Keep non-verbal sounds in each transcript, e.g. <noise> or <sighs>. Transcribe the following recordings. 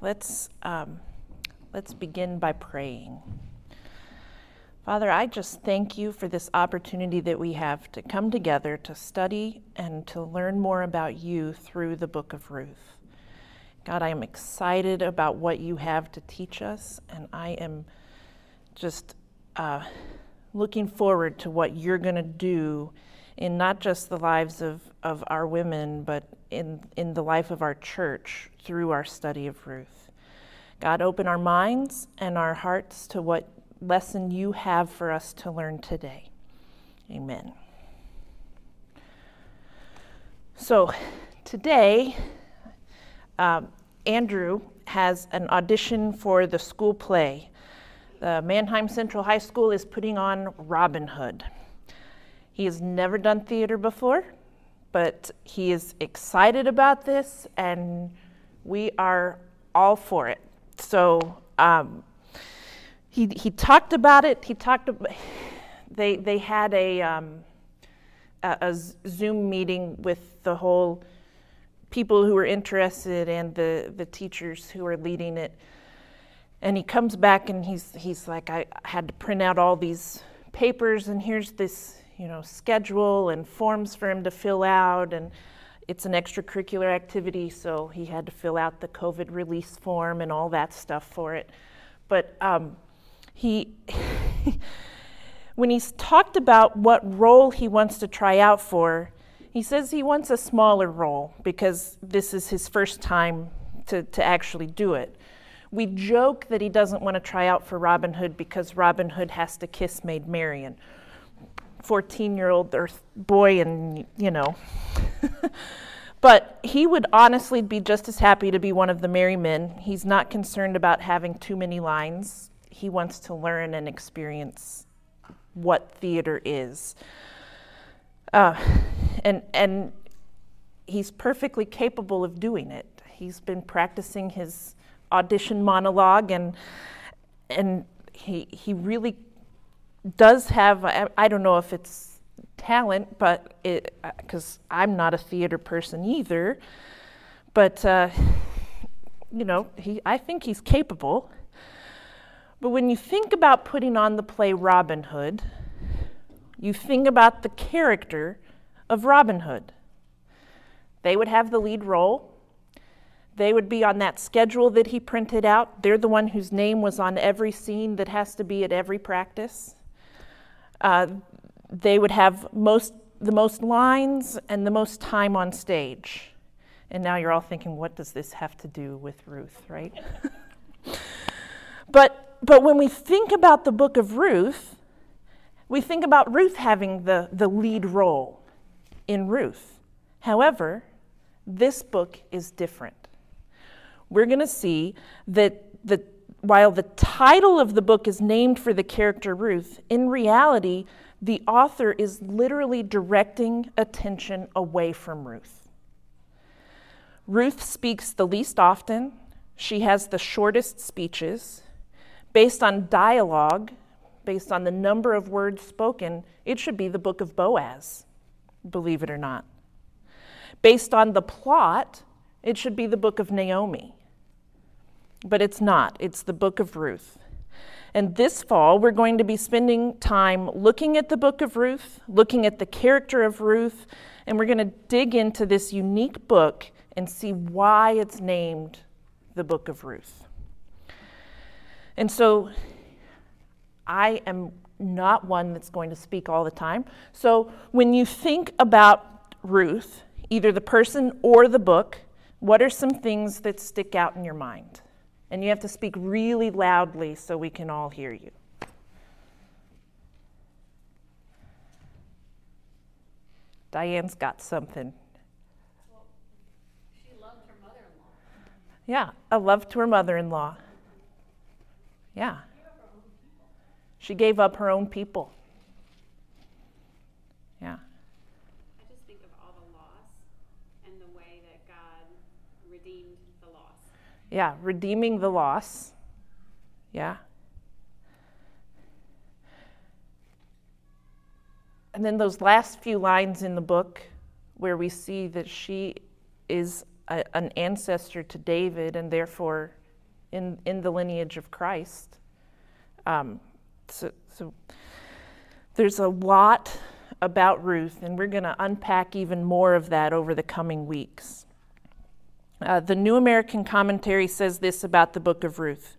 let's um, let's begin by praying. Father, I just thank you for this opportunity that we have to come together to study and to learn more about you through the book of Ruth. God, I am excited about what you have to teach us, and I am just uh, looking forward to what you're going to do in not just the lives of, of our women, but in, in the life of our church through our study of Ruth. God, open our minds and our hearts to what lesson you have for us to learn today. Amen. So, today, um, Andrew has an audition for the school play. The Manheim Central High School is putting on Robin Hood. He has never done theater before, but he is excited about this, and we are all for it. So um, he he talked about it. He talked they they had a, um, a, a Zoom meeting with the whole people who were interested and the the teachers who are leading it. And he comes back and he's he's like I had to print out all these papers and here's this you know, schedule and forms for him to fill out, and it's an extracurricular activity, so he had to fill out the COVID release form and all that stuff for it. But um, he, <laughs> when he's talked about what role he wants to try out for, he says he wants a smaller role because this is his first time to, to actually do it. We joke that he doesn't want to try out for Robin Hood because Robin Hood has to kiss Maid Marian 14 year old boy, and you know. <laughs> but he would honestly be just as happy to be one of the merry men. He's not concerned about having too many lines. He wants to learn and experience what theater is. Uh, and, and he's perfectly capable of doing it. He's been practicing his audition monologue and and he he really does have, I, I don't know if it's talent, but because uh, I'm not a theater person either, but uh, you know, he, I think he's capable. But when you think about putting on the play Robin Hood, you think about the character of Robin Hood. They would have the lead role. They would be on that schedule that he printed out. They're the one whose name was on every scene that has to be at every practice. Uh, they would have most, the most lines and the most time on stage. And now you're all thinking, what does this have to do with Ruth, right? but, but when we think about the book of Ruth, we think about Ruth having the, the lead role in Ruth. However, this book is different. We're going to see that the while the title of the book is named for the character Ruth, in reality, the author is literally directing attention away from Ruth. Ruth speaks the least often, she has the shortest speeches. Based on dialogue, based on the number of words spoken, it should be the book of Boaz, believe it or not. Based on the plot, it should be the book of Naomi but it's not. It's the book of Ruth. And this fall, we're going to be spending time looking at the book of Ruth, looking at the character of Ruth, and we're going to dig into this unique book and see why it's named the book of Ruth. And so I am not one that's going to speak all the time. So when you think about Ruth, either the person or the book, what are some things that stick out in your mind? And you have to speak really loudly so we can all hear you. Diane's got something. Well, she loved her mother in law. Yeah, a love to her mother in law. Yeah. She gave up her own people. Yeah. Yeah, redeeming the loss. Yeah. And then those last few lines in the book where we see that she is a, an ancestor to David and therefore in, in the lineage of Christ. Um, so, so there's a lot about Ruth, and we're going to unpack even more of that over the coming weeks. Uh, the New American Commentary says this about the book of Ruth.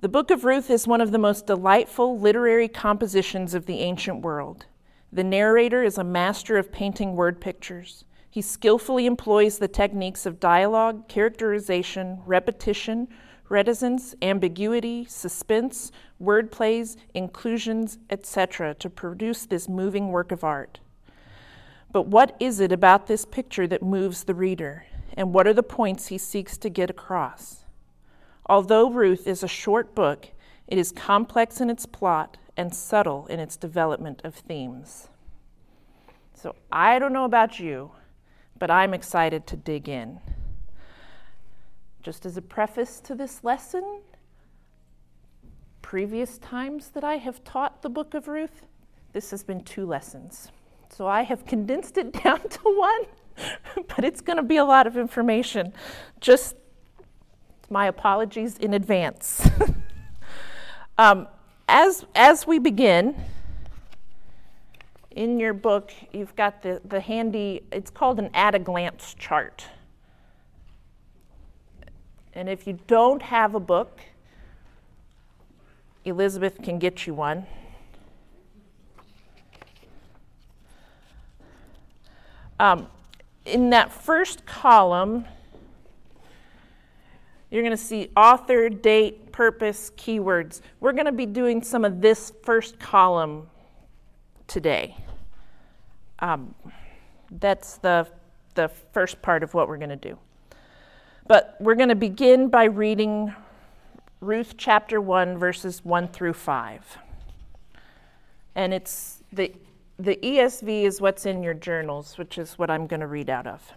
The book of Ruth is one of the most delightful literary compositions of the ancient world. The narrator is a master of painting word pictures. He skillfully employs the techniques of dialogue, characterization, repetition, reticence, ambiguity, suspense, word plays, inclusions, etc., to produce this moving work of art. But what is it about this picture that moves the reader, and what are the points he seeks to get across? Although Ruth is a short book, it is complex in its plot and subtle in its development of themes. So I don't know about you, but I'm excited to dig in. Just as a preface to this lesson, previous times that I have taught the book of Ruth, this has been two lessons. So I have condensed it <laughs> down to one, <laughs> but it's going to be a lot of information. Just my apologies in advance. <laughs> um, as, as we begin, in your book, you've got the, the handy, it's called an at a glance chart. And if you don't have a book, Elizabeth can get you one. Um, in that first column, you're going to see author, date, purpose, keywords. We're going to be doing some of this first column today. Um, that's the, the first part of what we're going to do. But we're going to begin by reading Ruth chapter 1, verses 1 through 5. And it's the, the ESV is what's in your journals, which is what I'm going to read out of.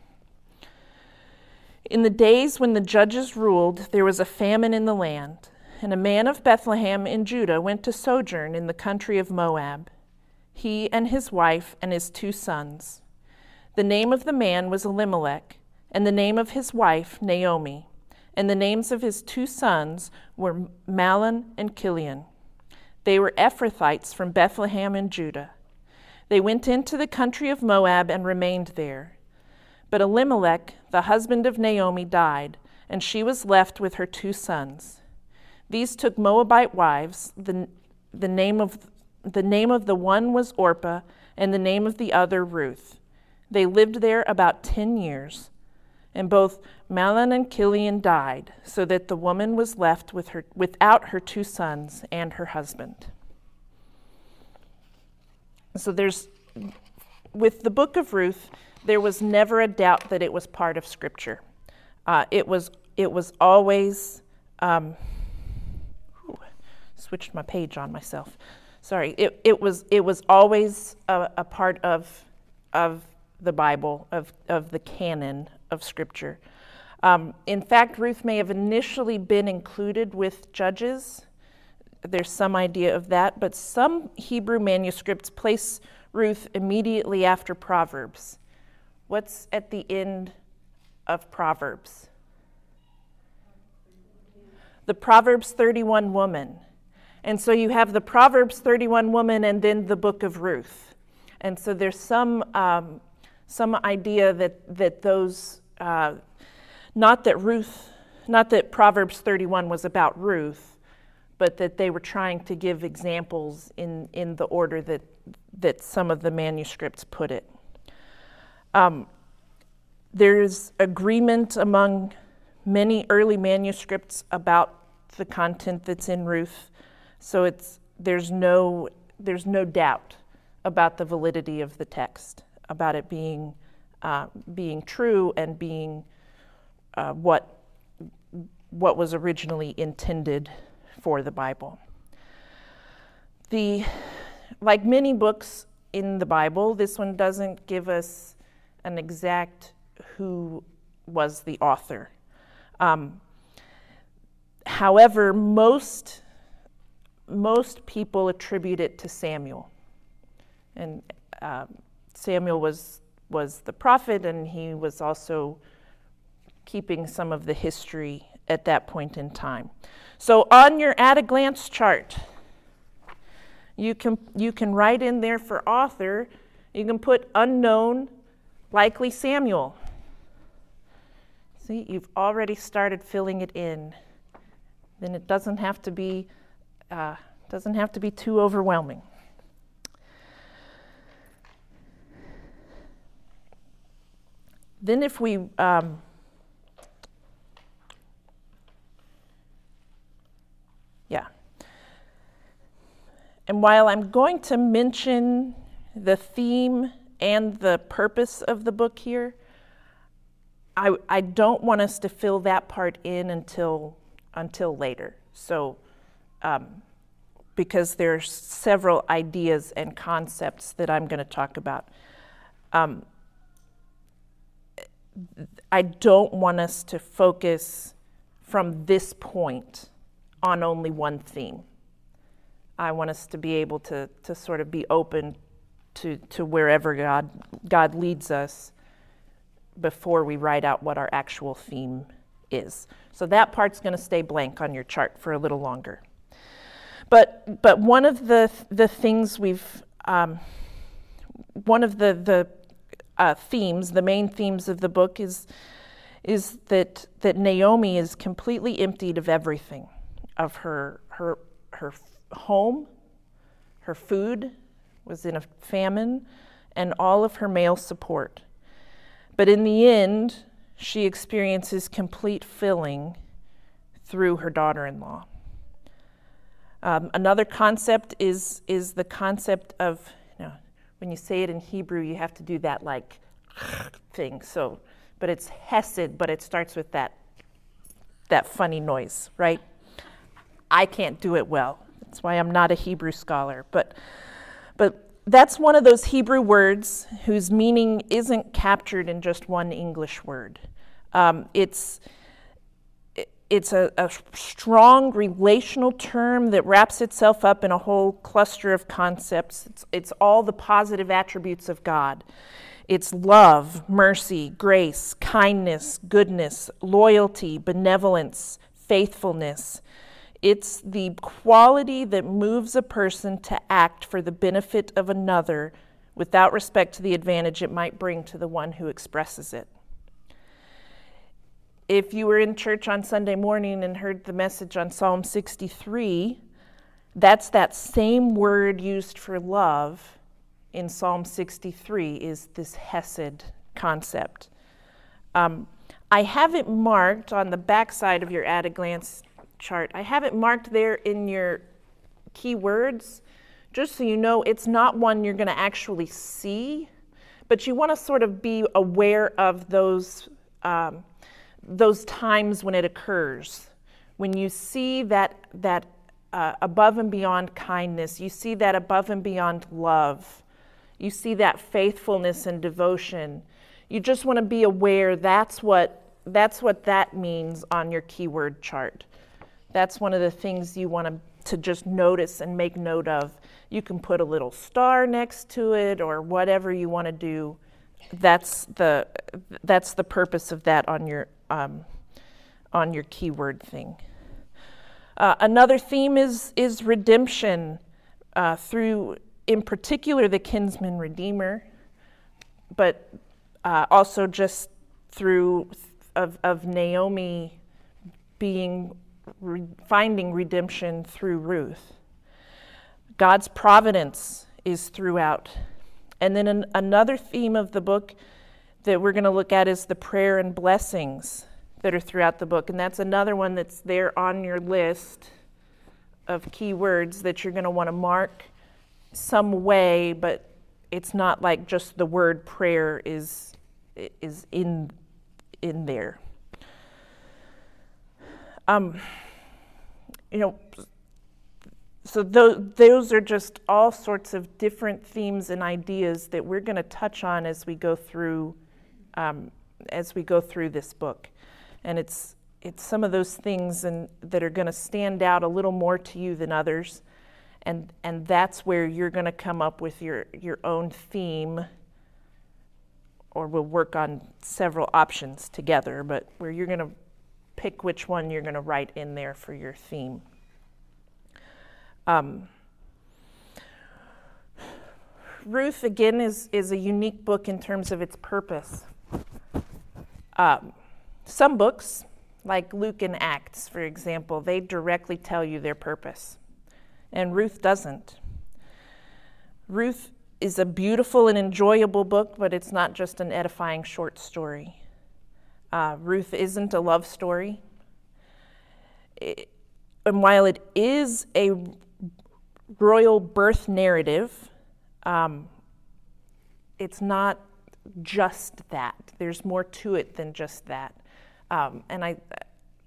In the days when the judges ruled, there was a famine in the land, and a man of Bethlehem in Judah went to sojourn in the country of Moab, he and his wife and his two sons. The name of the man was Elimelech and the name of his wife, Naomi, and the names of his two sons were Mahlon and Chilion. They were Ephrathites from Bethlehem in Judah. They went into the country of Moab and remained there. But Elimelech, the husband of Naomi, died, and she was left with her two sons. These took Moabite wives. The, the, name of, the name of the one was Orpah, and the name of the other Ruth. They lived there about ten years and both Mahlon and Chilion died, so that the woman was left with her, without her two sons and her husband. So there's, with the book of Ruth, there was never a doubt that it was part of Scripture. Uh, it was, it was always, um, whew, switched my page on myself. Sorry, it, it was, it was always a, a part of, of the Bible, of, of the canon of Scripture. Um, in fact, Ruth may have initially been included with Judges. There's some idea of that, but some Hebrew manuscripts place Ruth immediately after Proverbs. What's at the end of Proverbs? The Proverbs 31 woman. And so you have the Proverbs 31 woman and then the book of Ruth. And so there's some um, some idea that, that those, uh, not that Ruth, not that Proverbs 31 was about Ruth, but that they were trying to give examples in, in the order that, that some of the manuscripts put it. Um, there's agreement among many early manuscripts about the content that's in Ruth, so it's, there's, no, there's no doubt about the validity of the text about it being, uh, being true and being uh, what, what was originally intended for the Bible. The, like many books in the Bible, this one doesn't give us an exact who was the author. Um, however, most most people attribute it to Samuel, and um, Samuel was, was the prophet, and he was also keeping some of the history at that point in time. So on your at a glance chart, you can, you can write in there for author, you can put unknown, likely Samuel. See, you've already started filling it in. Then it doesn't have to be, uh, doesn't have to be too overwhelming. Then, if we um, yeah. And while I'm going to mention the theme and the purpose of the book here, I, I don't want us to fill that part in until until later. So, um, because there's several ideas and concepts that I'm going to talk about. Um, I don't want us to focus from this point on only one theme. I want us to be able to, to sort of be open to, to wherever God, God leads us before we write out what our actual theme is. So that part's going to stay blank on your chart for a little longer. But, but one of the, the things we've, um, one of the, the uh, themes, the main themes of the book is, is that, that Naomi is completely emptied of everything of her, her, her home, her food was in a famine, and all of her male support. But in the end, she experiences complete filling through her daughter in law. Um, another concept is, is the concept of, you know, when you say it in Hebrew, you have to do that like <sniffs> thing. So, but it's hesed, but it starts with that, that funny noise, right? I can't do it well. That's why I'm not a Hebrew scholar. But, but that's one of those Hebrew words whose meaning isn't captured in just one English word. Um, it's, it's a, a, strong relational term that wraps itself up in a whole cluster of concepts. It's, it's all the positive attributes of God. It's love, mercy, grace, kindness, goodness, loyalty, benevolence, faithfulness, it's the quality that moves a person to act for the benefit of another without respect to the advantage it might bring to the one who expresses it. If you were in church on Sunday morning and heard the message on Psalm 63, that's that same word used for love in Psalm 63 is this Hesed concept. Um, I have it marked on the backside of your at a glance chart. I have it marked there in your keywords, just so you know it's not one you're going to actually see, but you want to sort of be aware of those, um, those times when it occurs. When you see that, that uh, above and beyond kindness, you see that above and beyond love, you see that faithfulness and devotion. You just want to be aware that's what, that's what that means on your keyword chart. That's one of the things you want to, just notice and make note of. You can put a little star next to it or whatever you want to do. That's the, that's the purpose of that on your, um, on your keyword thing. Uh, another theme is, is redemption uh, through, in particular, the kinsman redeemer, but uh, also just through of, of Naomi being re- finding redemption through Ruth. God's providence is throughout. And then an, another theme of the book that we're going to look at is the prayer and blessings that are throughout the book. And that's another one that's there on your list of keywords that you're going to want to mark some way, but it's not like just the word prayer is, is in, in there. Um, you know, so those, those are just all sorts of different themes and ideas that we're going to touch on as we go through um, as we go through this book, and it's it's some of those things and that are going to stand out a little more to you than others, and and that's where you're going to come up with your your own theme, or we'll work on several options together, but where you're going to pick which one you're going to write in there for your theme. Um, Ruth, again, is, is a unique book in terms of its purpose. Um, some books, like Luke and Acts, for example, they directly tell you their purpose, and Ruth doesn't. Ruth is a beautiful and enjoyable book, but it's not just an edifying short story. Uh, Ruth isn't a love story. It, and while it is a royal birth narrative, um, it's not just that. There's more to it than just that. Um, and I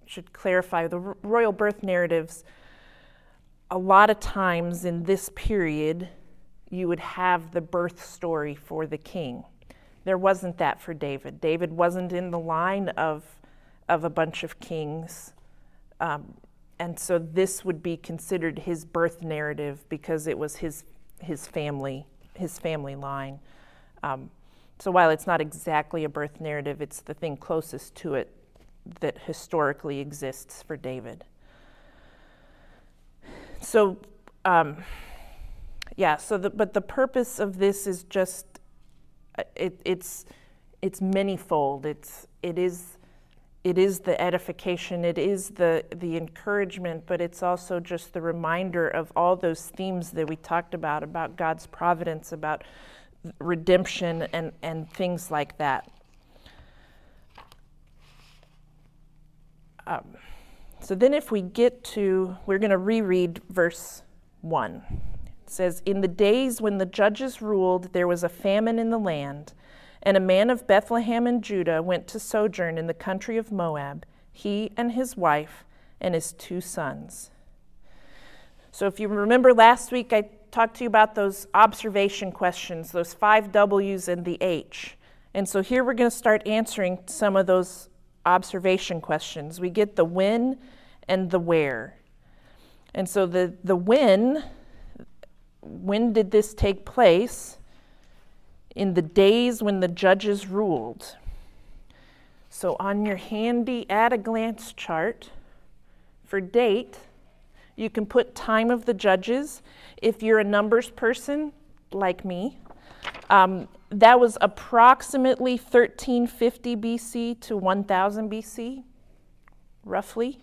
should clarify the royal birth narratives, a lot of times in this period, you would have the birth story for the king. There wasn't that for David. David wasn't in the line of, of a bunch of kings. Um, and so this would be considered his birth narrative because it was his, his family, his family line. Um, so while it's not exactly a birth narrative, it's the thing closest to it that historically exists for David. So, um, yeah. So, the, but the purpose of this is just it, it's it's manyfold. It's it is it is the edification. It is the the encouragement, but it's also just the reminder of all those themes that we talked about about God's providence, about redemption, and and things like that. Um, so then, if we get to, we're going to reread verse 1. It says, In the days when the judges ruled, there was a famine in the land, and a man of Bethlehem in Judah went to sojourn in the country of Moab, he and his wife and his two sons. So, if you remember last week, I talked to you about those observation questions, those five W's and the H. And so here we're going to start answering some of those observation questions. We get the when and the where. And so the, the when, when did this take place? In the days when the judges ruled. So on your handy at a glance chart for date, you can put time of the judges. If you're a numbers person like me, um, that was approximately 1350 BC to 1000 BC, roughly.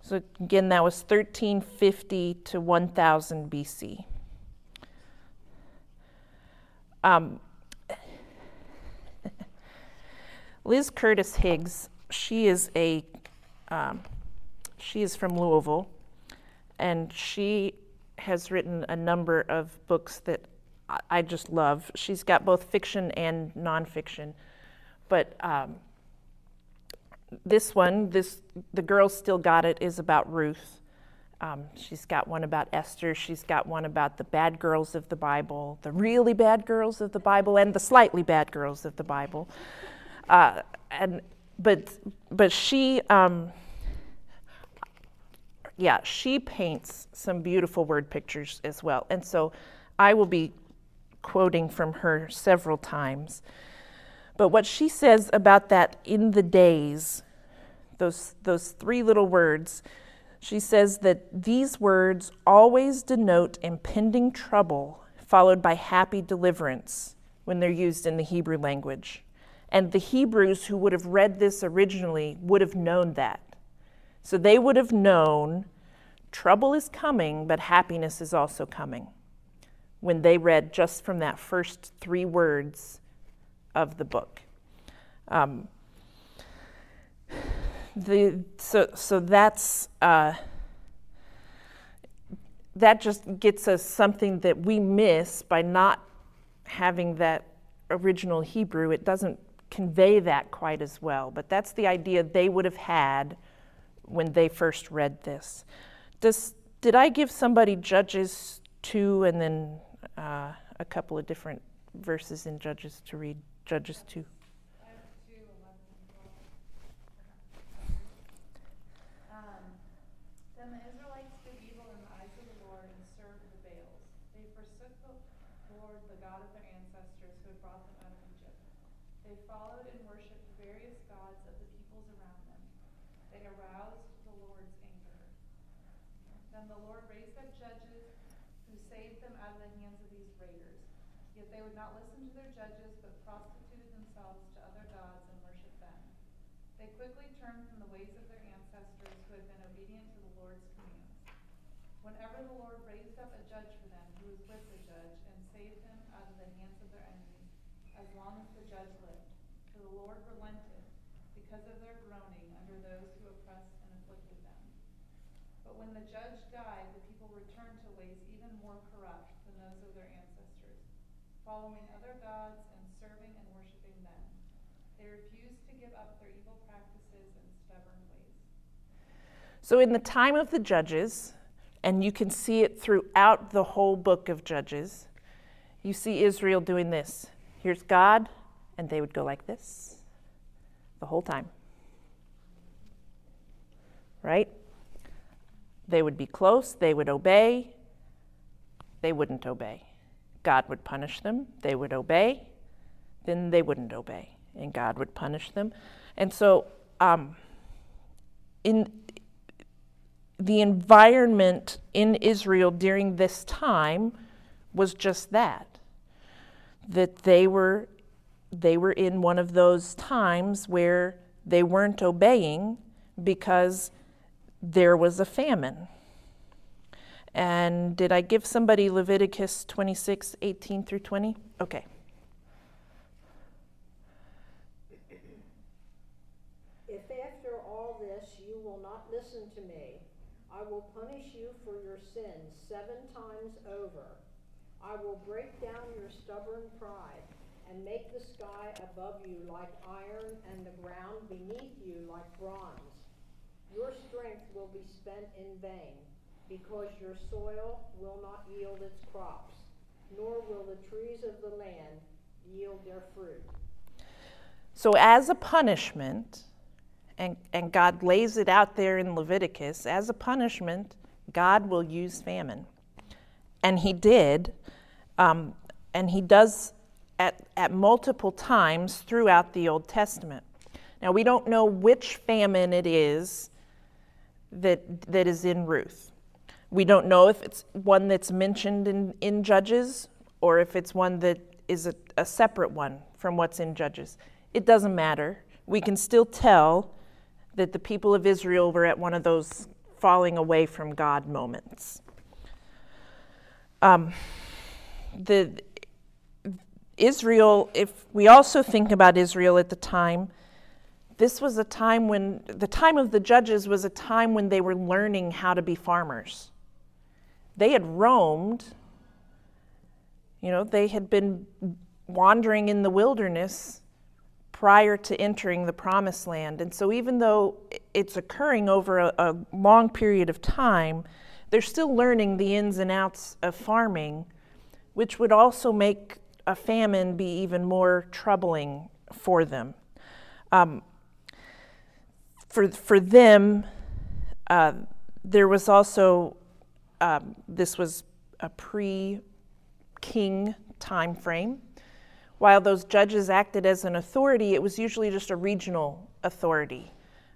So again, that was 1350 to 1000 BC. Um, Liz Curtis Higgs, she is a um, she is from Louisville, and she has written a number of books that I just love. She's got both fiction and nonfiction, but um, this one, this the girls still got it, is about Ruth. Um, she's got one about Esther. She's got one about the bad girls of the Bible, the really bad girls of the Bible, and the slightly bad girls of the Bible. Uh, and but but she. Um, yeah, she paints some beautiful word pictures as well. And so I will be quoting from her several times. But what she says about that in the days, those, those three little words, she says that these words always denote impending trouble followed by happy deliverance when they're used in the Hebrew language. And the Hebrews who would have read this originally would have known that. So they would have known trouble is coming, but happiness is also coming when they read just from that first three words of the book. Um, the, so, so that's uh, that just gets us something that we miss by not having that original Hebrew. It doesn't convey that quite as well, but that's the idea they would have had when they first read this. Does, did I give somebody Judges 2 and then uh, a couple of different verses in Judges to read. Judges 2. Um, then the Israelites did evil in the eyes of the Lord and served the Baals. They forsook the Lord, the God of their ancestors, who had brought them out of Egypt. They followed and worshipped various gods of the peoples around them. they aroused the Lord's anger. Then the Lord raised up judges who saved them out of the hands of these raiders. Yet they would not listen to their judges, but prostituted themselves to other gods and worshipped them. They quickly turned from the ways of their ancestors who had been obedient to the Lord's commands. Whenever the Lord raised up a judge for them who was with the judge and saved them out of the hands of their enemies, as long as the judge lived. For the Lord relented because of their groaning under those who oppressed. But when the judge died, the people returned to ways even more corrupt than those of their ancestors, following other gods and serving and worshiping them. They refused to give up their evil practices and stubborn ways. So, in the time of the judges, and you can see it throughout the whole book of Judges, you see Israel doing this. Here's God, and they would go like this the whole time. Right? They would be close, they would obey, they wouldn't obey. God would punish them, they would obey, then they wouldn't obey, and God would punish them. And so, um, in the environment in Israel during this time was just that that they were they were in one of those times where they weren't obeying because there was a famine. And did I give somebody Leviticus 26, 18 through 20? Okay. If after all this you will not listen to me, I will punish you for your sins seven times over. I will break down your stubborn pride and make the sky above you like iron and the ground beneath you like bronze. Your strength will be spent in vain because your soil will not yield its crops, nor will the trees of the land yield their fruit. So, as a punishment, and, and God lays it out there in Leviticus, as a punishment, God will use famine. And He did, um, and He does at, at multiple times throughout the Old Testament. Now, we don't know which famine it is that, that is in Ruth. We don't know if it's one that's mentioned in, in Judges or if it's one that is a, a separate one from what's in Judges. It doesn't matter. We can still tell that the people of Israel were at one of those falling away from God moments. Um, the Israel, if we also think about Israel at the time, this was a time when the time of the judges was a time when they were learning how to be farmers. They had roamed, you know, they had been wandering in the wilderness prior to entering the promised land. And so, even though it's occurring over a, a, long period of time, they're still learning the ins and outs of farming, which would also make a famine be even more troubling for them. Um, for, for them, uh, there was also, um, this was a pre king time frame. While those judges acted as an authority, it was usually just a regional authority.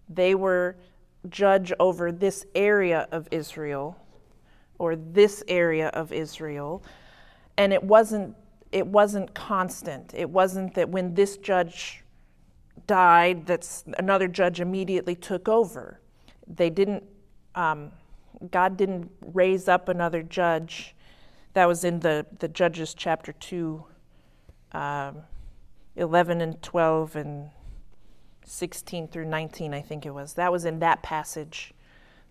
They were judge over this area of Israel or this area of Israel, and it wasn't it wasn't constant. It wasn't that when this judge died, that's another judge immediately took over. They didn't. Um, God didn't raise up another judge. That was in the the Judges chapter two um, 11 and 12 and 16 through 19, I think it was. That was in that passage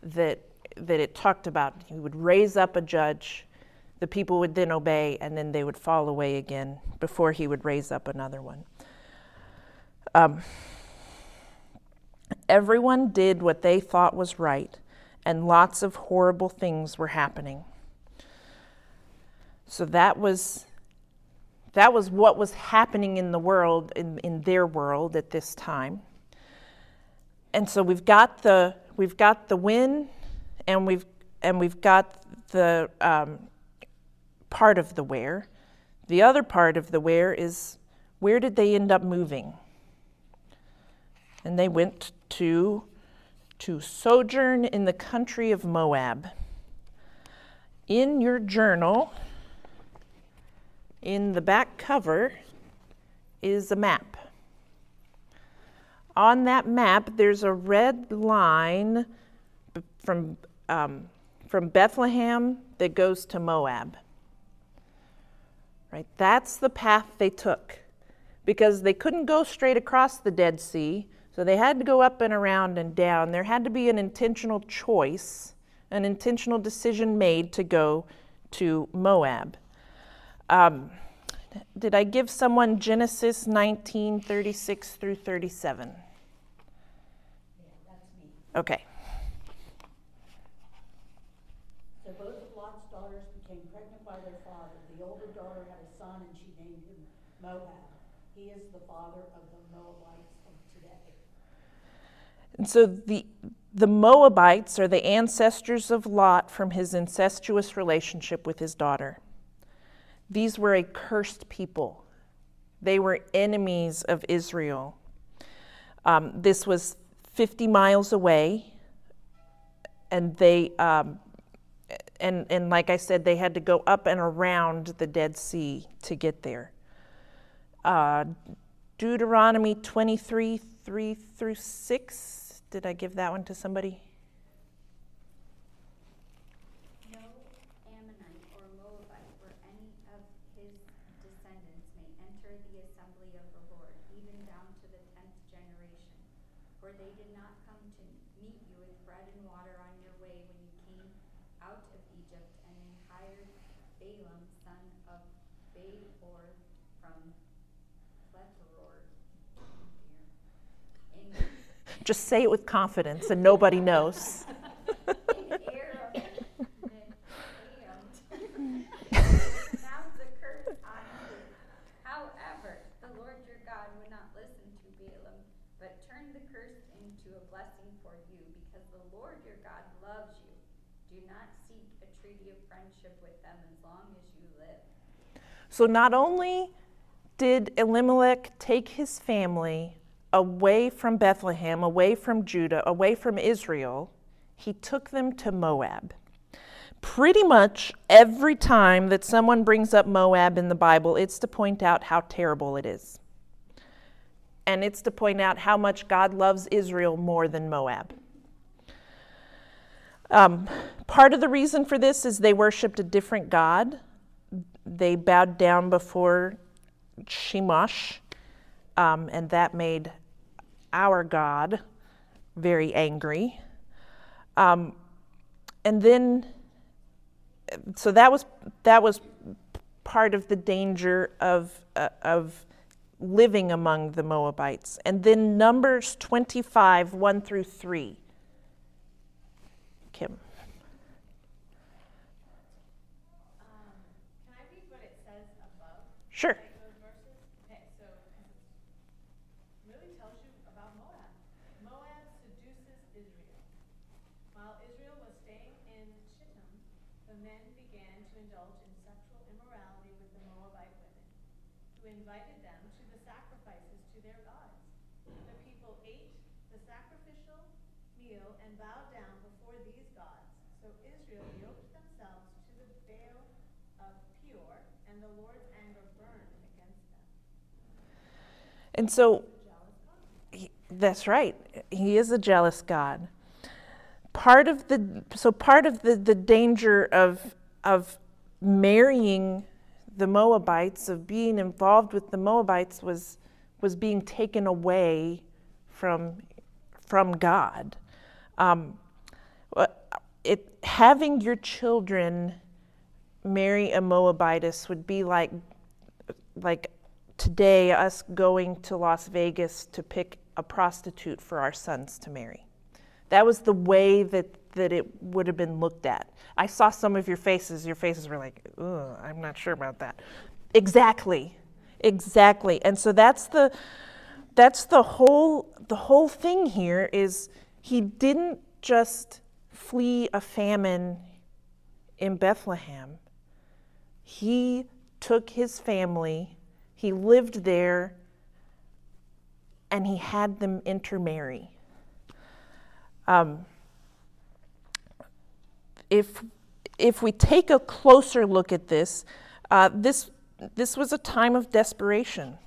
that, that it talked about. He would raise up a judge, the people would then obey, and then they would fall away again before he would raise up another one. Um, everyone did what they thought was right, and lots of horrible things were happening. So that was that was what was happening in the world, in, in their world at this time. And so we've got the we've got the win, and we've and we've got the um, part of the where. The other part of the where is where did they end up moving? And they went to to sojourn in the country of Moab. In your journal, in the back cover, is a map. On that map, there's a red line from, um, from Bethlehem that goes to Moab. Right? That's the path they took because they couldn't go straight across the Dead Sea, so they had to go up and around and down. There had to be an intentional choice, an intentional decision made to go to Moab. Um, did I give someone Genesis 19 36 through 37? Yeah, that's me. Okay. So both of Lot's daughters became pregnant by their father. The older daughter had a son and she named him Moab. He is the father of the Moabites of today. And so the, the Moabites are the ancestors of Lot from his incestuous relationship with his daughter. These were a cursed people, they were enemies of Israel. Um, this was 50 miles away, and they. Um, and, and like I said, they had to go up and around the Dead Sea to get there. Uh, Deuteronomy 23 3 through 6. Did I give that one to somebody? No Ammonite or Moabite or any of his descendants may enter the assembly of the Lord, even down to the tenth generation. For they did not come to meet you with bread and water on your way when you came out of Egypt, and they hired Balaam son of Beor from Bethaor. In Just say it with confidence and nobody knows. in air of Naham, pronounce a curse on you. However, the Lord your God would not listen to Balaam, but turned the curse into a blessing for you, because the Lord your God loves you. Do not seek a treaty of friendship with them as long as you live. So not only did Elimelech take his family away from Bethlehem, away from Judah, away from Israel, he took them to Moab. Pretty much every time that someone brings up Moab in the Bible, it's to point out how terrible it is. And it's to point out how much God loves Israel more than Moab. Um, part of the reason for this is they worshiped a different God. They bowed down before Chemosh, um, and that made our God very angry. Um, and then, so that was that was part of the danger of uh, of living among the Moabites. And then Numbers twenty five one through three. Kim. Um, can I read what it says above? Sure. Like those verses? Okay, so, 'cause it really tells you about Moab. Moab seduces Israel. While Israel was staying in Shittim, the men began to indulge in sexual immorality with the Moabite women, who invited them to the sacrifices to their gods. The people ate the sacrificial meal and bowed down before these gods. So Israel yoked themselves to the Baal of Peor, and the Lord's anger burned against them. And so, he, that's right. He is a jealous God. Part of the so part of the, the danger of of marrying the Moabites, of being involved with the Moabites, was was being taken away from from God. Um, it having your children marry a Moabitess would be like like today us going to Las Vegas to pick a prostitute for our sons to marry. That was the way that, that it would have been looked at. I saw some of your faces. Your faces were like, Ugh, I'm not sure about that. Exactly. Exactly. And so that's the that's the whole the whole thing here is he didn't just flee a famine in Bethlehem. He took his family, he lived there, and he had them intermarry. Um, if if we take a closer look at this, uh, this this was a time of desperation.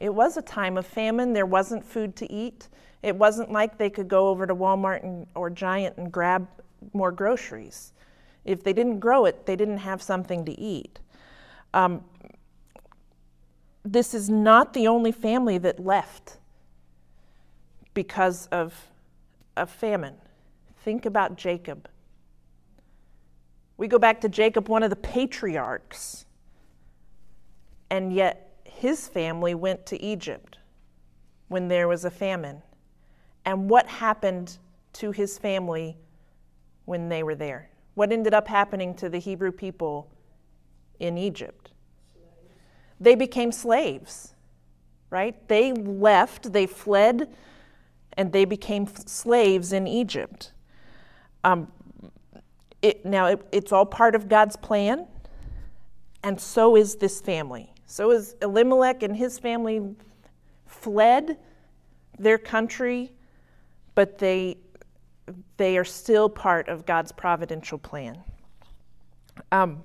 It was a time of famine. There wasn't food to eat. It wasn't like they could go over to Walmart and, or Giant and grab more groceries. If they didn't grow it, they didn't have something to eat. Um, this is not the only family that left because of, of famine. Think about Jacob. We go back to Jacob, one of the patriarchs, and yet his family went to Egypt when there was a famine. And what happened to his family when they were there? What ended up happening to the Hebrew people in Egypt? They became slaves, right? They left, they fled, and they became slaves in Egypt. Um, it, now, it, it's all part of God's plan, and so is this family. So is Elimelech and his family fled their country, but they, they are still part of God's providential plan. Um,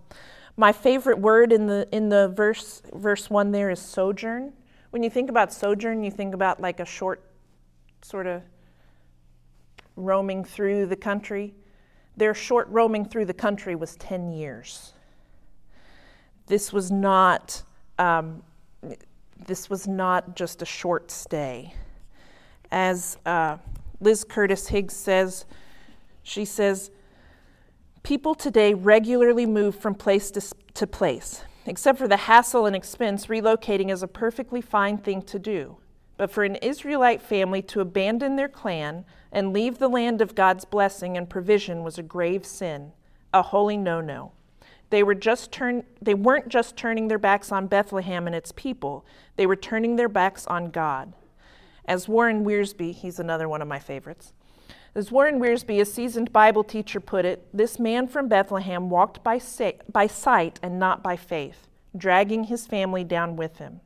my favorite word in the in the verse verse one there is sojourn. When you think about sojourn, you think about like a short sort of roaming through the country. Their short roaming through the country was 10 years. This was not, um, this was not just a short stay. As uh, Liz Curtis Higgs says, she says, People today regularly move from place to, to place. Except for the hassle and expense, relocating is a perfectly fine thing to do. But for an Israelite family to abandon their clan and leave the land of God's blessing and provision was a grave sin, a holy no-no. They were just turn they weren't just turning their backs on Bethlehem and its people, they were turning their backs on God. As Warren Wiersbe, he's another one of my favorites. As Warren Wiersbe, a seasoned Bible teacher, put it, this man from Bethlehem walked by, sa- by sight and not by faith, dragging his family down with him.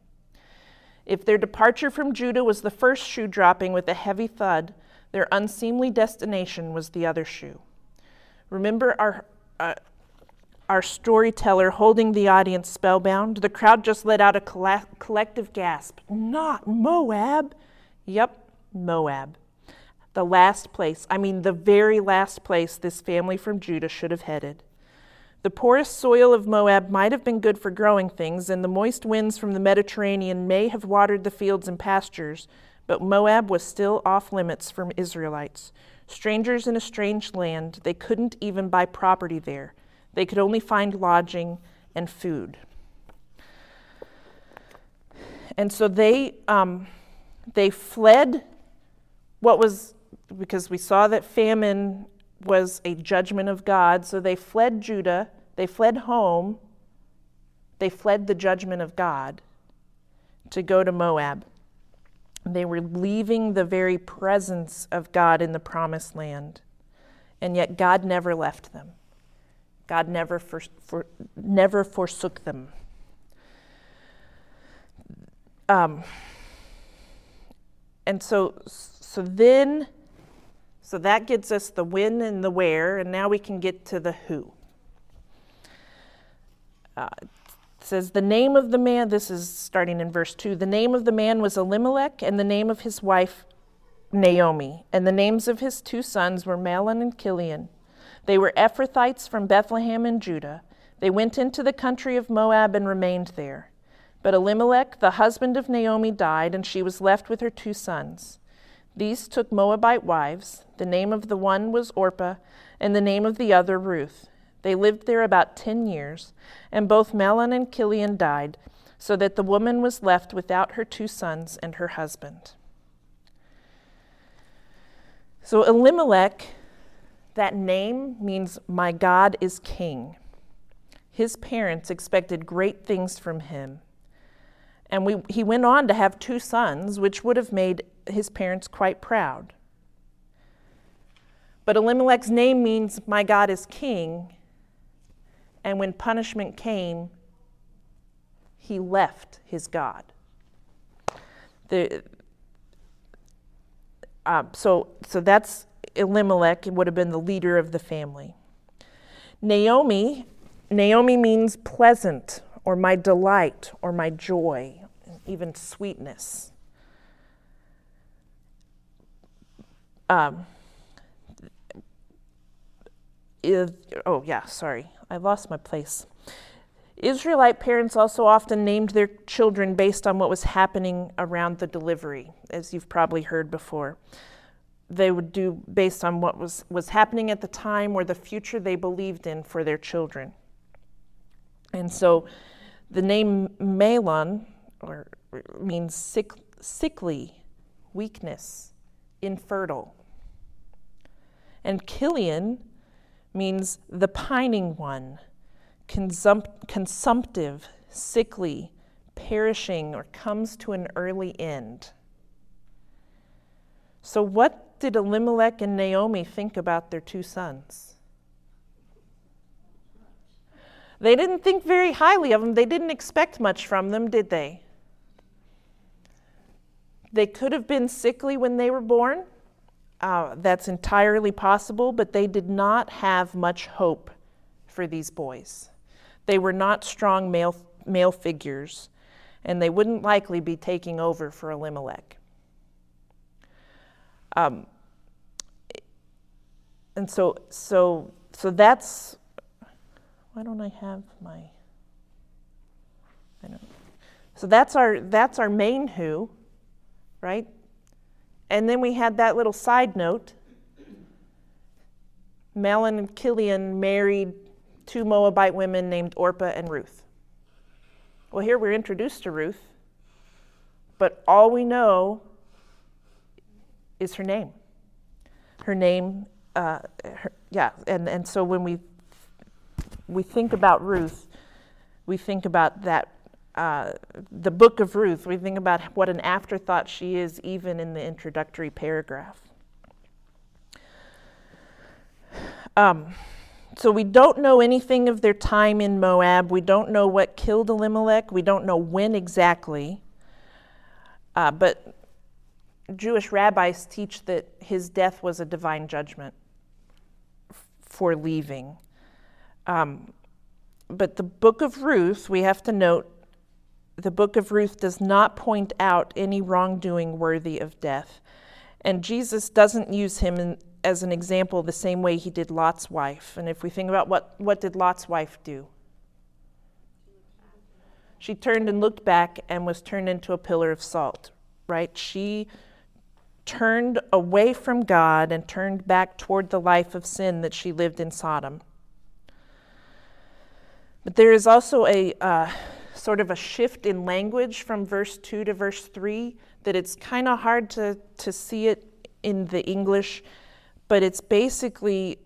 If their departure from Judah was the first shoe dropping with a heavy thud, their unseemly destination was the other shoe. Remember our, uh, our storyteller holding the audience spellbound? The crowd just let out a collective gasp. Not Moab! Yep, Moab. The last place, I mean, the very last place this family from Judah should have headed. The porous soil of Moab might have been good for growing things, and the moist winds from the Mediterranean may have watered the fields and pastures, but Moab was still off limits for Israelites. Strangers in a strange land, they couldn't even buy property there. They could only find lodging and food. And so they, um, they fled what was, because we saw that famine was a judgment of God, so they fled Judah, they fled home, they fled the judgment of God to go to Moab. They were leaving the very presence of God in the promised land. And yet God never left them. God never, for, for, never forsook them. Um, and so, so then, so that gets us the when and the where, and now we can get to the who. Uh, says the name of the man, this is starting in verse 2. The name of the man was Elimelech, and the name of his wife Naomi. And the names of his two sons were Mahlon and Chilion. They were Ephrathites from Bethlehem in Judah. They went into the country of Moab and remained there. But Elimelech, the husband of Naomi, died, and she was left with her two sons. These took Moabite wives. The name of the one was Orpah, and the name of the other Ruth. They lived there about ten years, and both Mahlon and Chilion died, so that the woman was left without her two sons and her husband. So Elimelech, that name means my God is king. His parents expected great things from him. And we, he went on to have two sons, which would have made his parents quite proud. But Elimelech's name means my God is king, and when punishment came, he left his God. The, uh, so, so that's Elimelech would have been the leader of the family. Naomi, Naomi means pleasant or my delight or my joy, even sweetness. Um, oh, yeah, sorry. I lost my place. Israelite parents also often named their children based on what was happening around the delivery, as you've probably heard before. They would do based on what was, was happening at the time or the future they believed in for their children. And so the name Mahlon or means sick, sickly, weakness, infertile. And Chilion means the pining one consump- consumptive, sickly, perishing, or comes to an early end. So, what did Elimelech and Naomi think about their two sons? They didn't think very highly of them. They didn't expect much from them, did they? They could have been sickly when they were born. Uh, that's entirely possible, but they did not have much hope for these boys. They were not strong male, male figures, and they wouldn't likely be taking over for Elimelech. Um, and so, so, so that's. Why don't I have my? I don't. So that's our that's our main who, right? And then we had that little side note. Mahlon and Chilion married two Moabite women named Orpah and Ruth. Well, here we're introduced to Ruth, but all we know is her name. Her name, uh, her, yeah, and, and so when we we think about Ruth, we think about that uh, the book of Ruth. We think about what an afterthought she is, even in the introductory paragraph. Um, so we don't know anything of their time in Moab. We don't know what killed Elimelech. We don't know when exactly. Uh, but Jewish rabbis teach that his death was a divine judgment for leaving. Um, but the book of Ruth, we have to note, the book of Ruth does not point out any wrongdoing worthy of death. And Jesus doesn't use him in, as an example the same way he did Lot's wife. And if we think about what, what did Lot's wife do? She turned and looked back and was turned into a pillar of salt, right? She turned away from God and turned back toward the life of sin that she lived in Sodom. But there is also a uh, sort of a shift in language from verse 2 to verse 3 that it's kind of hard to, to see it in the English but it's basically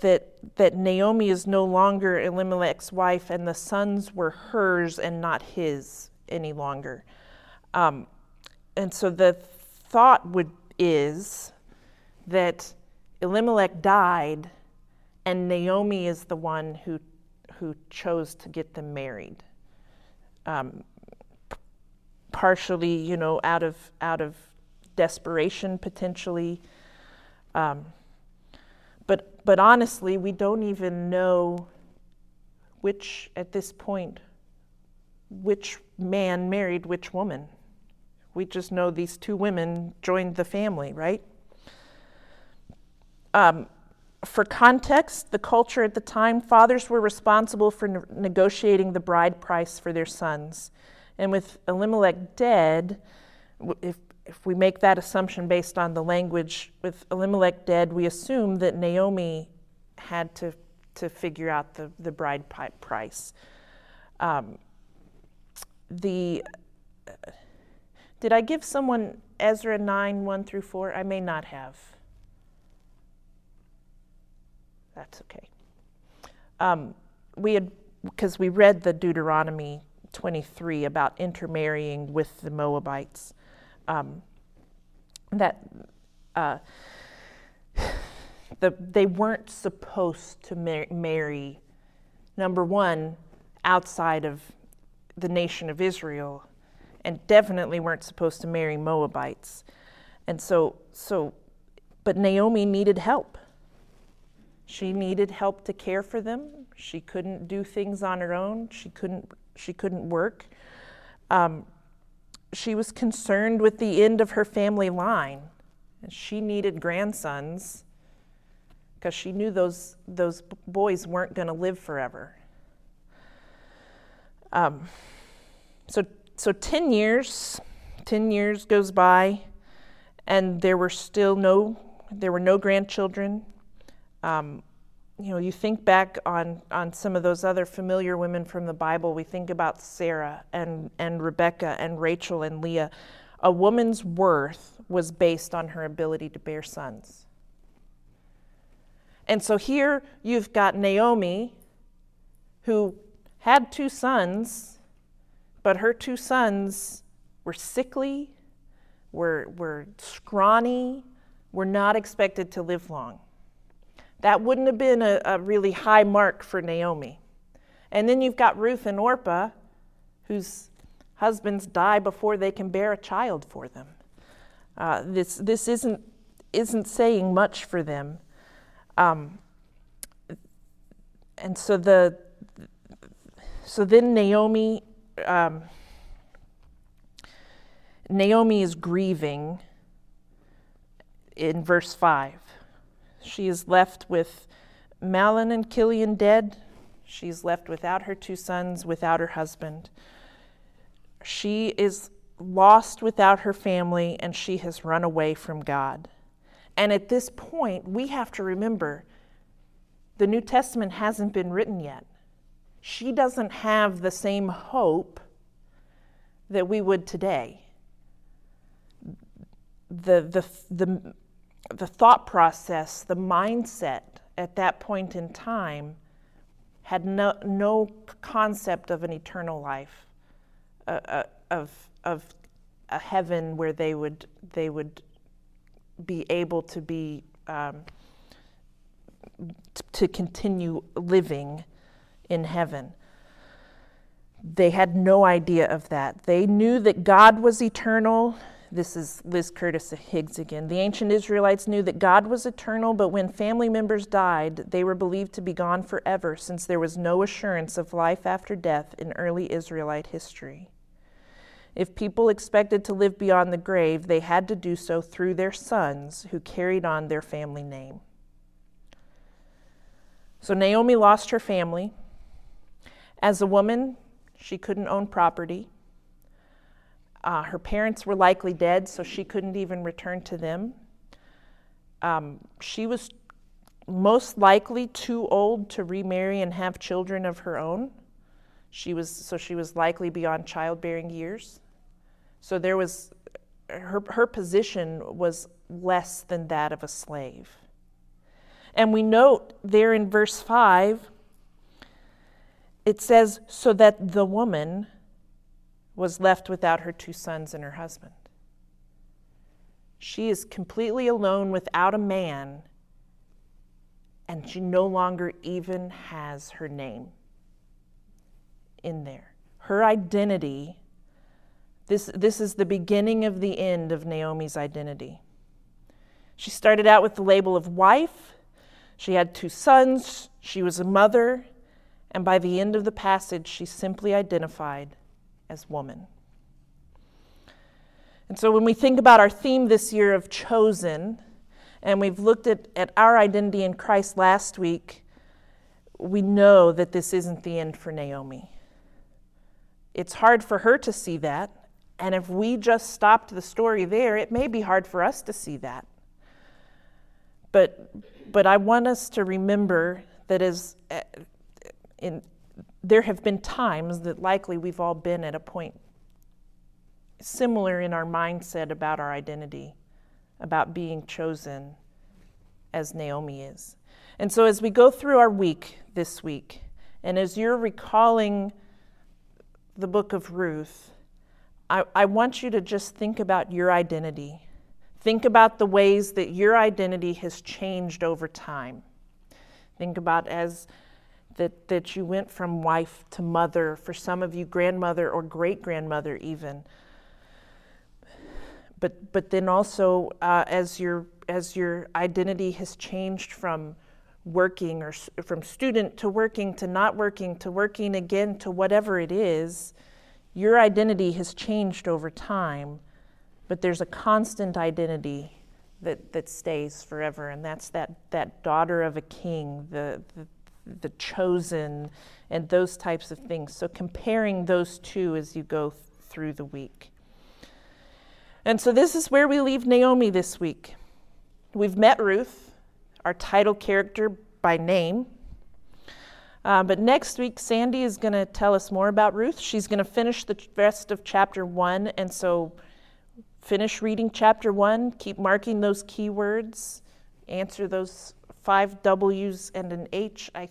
that that Naomi is no longer Elimelech's wife, and the sons were hers and not his any longer. Um, and so the thought would is that Elimelech died, and Naomi is the one who who chose to get them married. Um, partially, you know, out of out of desperation potentially. Um, but, but honestly, we don't even know which, at this point, which man married which woman. We just know these two women joined the family, right? Um, for context, the culture at the time, fathers were responsible for ne- negotiating the bride price for their sons. And with Elimelech dead, if if we make that assumption based on the language with Elimelech dead, we assume that Naomi had to, to figure out the, the bride price. Um, the uh, did I give someone Ezra 9 1 through 4? I may not have. That's okay. Um, we had, because we read the Deuteronomy 23 about intermarrying with the Moabites um, that uh, <sighs> the, they weren't supposed to mar- marry, number one, outside of the nation of Israel, and definitely weren't supposed to marry Moabites. And so, so but Naomi needed help. She needed help to care for them. She couldn't do things on her own. She couldn't. She couldn't work. Um, she was concerned with the end of her family line. And she needed grandsons because she knew those, those boys weren't going to live forever. Um, so, so 10 years, 10 years goes by, and there were still no, there were no grandchildren. Um, you know, you think back on, on some of those other familiar women from the Bible. We think about Sarah and, and Rebecca and Rachel and Leah. A woman's worth was based on her ability to bear sons. And so here you've got Naomi, who had two sons, but her two sons were sickly, were, were scrawny, were not expected to live long. That wouldn't have been a, a really high mark for Naomi. And then you've got Ruth and Orpah, whose husbands die before they can bear a child for them. Uh, this this isn't, isn't saying much for them. Um, and so the so then Naomi um, Naomi is grieving in verse 5. She is left with Mahlon and Chilion dead. She's left without her two sons, without her husband. She is lost without her family, and she has run away from God. And at this point, we have to remember the New Testament hasn't been written yet. She doesn't have the same hope that we would today. The, the, the, the thought process, the mindset at that point in time had no, no concept of an eternal life, uh, of, of a heaven where they would, they would be able to be um, t- to continue living in heaven. They had no idea of that. They knew that God was eternal this is Liz Curtis Higgs again. The ancient Israelites knew that God was eternal, but when family members died, they were believed to be gone forever since there was no assurance of life after death in early Israelite history. If people expected to live beyond the grave, they had to do so through their sons who carried on their family name. So Naomi lost her family. As a woman, she couldn't own property. Uh, her parents were likely dead, so she couldn't even return to them. Um, she was most likely too old to remarry and have children of her own. She was so she was likely beyond childbearing years. So there was her her position was less than that of a slave. And we note there in verse 5 it says so that the woman was left without her two sons and her husband. She is completely alone without a man, and she no longer even has her name in there. Her identity, this, this is the beginning of the end of Naomi's identity. She started out with the label of wife, she had two sons, she was a mother, and by the end of the passage, she simply identified as woman. And so when we think about our theme this year of chosen, and we've looked at, at our identity in Christ last week, we know that this isn't the end for Naomi. It's hard for her to see that. And if we just stopped the story there, it may be hard for us to see that. But, but I want us to remember that as uh, in, there have been times that likely we've all been at a point similar in our mindset about our identity, about being chosen as Naomi is. And so, as we go through our week this week, and as you're recalling the book of Ruth, I, I want you to just think about your identity. Think about the ways that your identity has changed over time. Think about as that, that you went from wife to mother, for some of you, grandmother or great grandmother, even. But, but then also, uh, as, you're, as your identity has changed from working or from student to working to not working to working again to whatever it is, your identity has changed over time, but there's a constant identity that, that stays forever, and that's that, that daughter of a king, the, the chosen, and those types of things. So, comparing those two as you go th- through the week. And so, this is where we leave Naomi this week. We've met Ruth, our title character by name. Uh, but next week, Sandy is going to tell us more about Ruth. She's going to finish the rest of chapter one. And so, finish reading chapter one, keep marking those keywords, answer those five W's and an H, I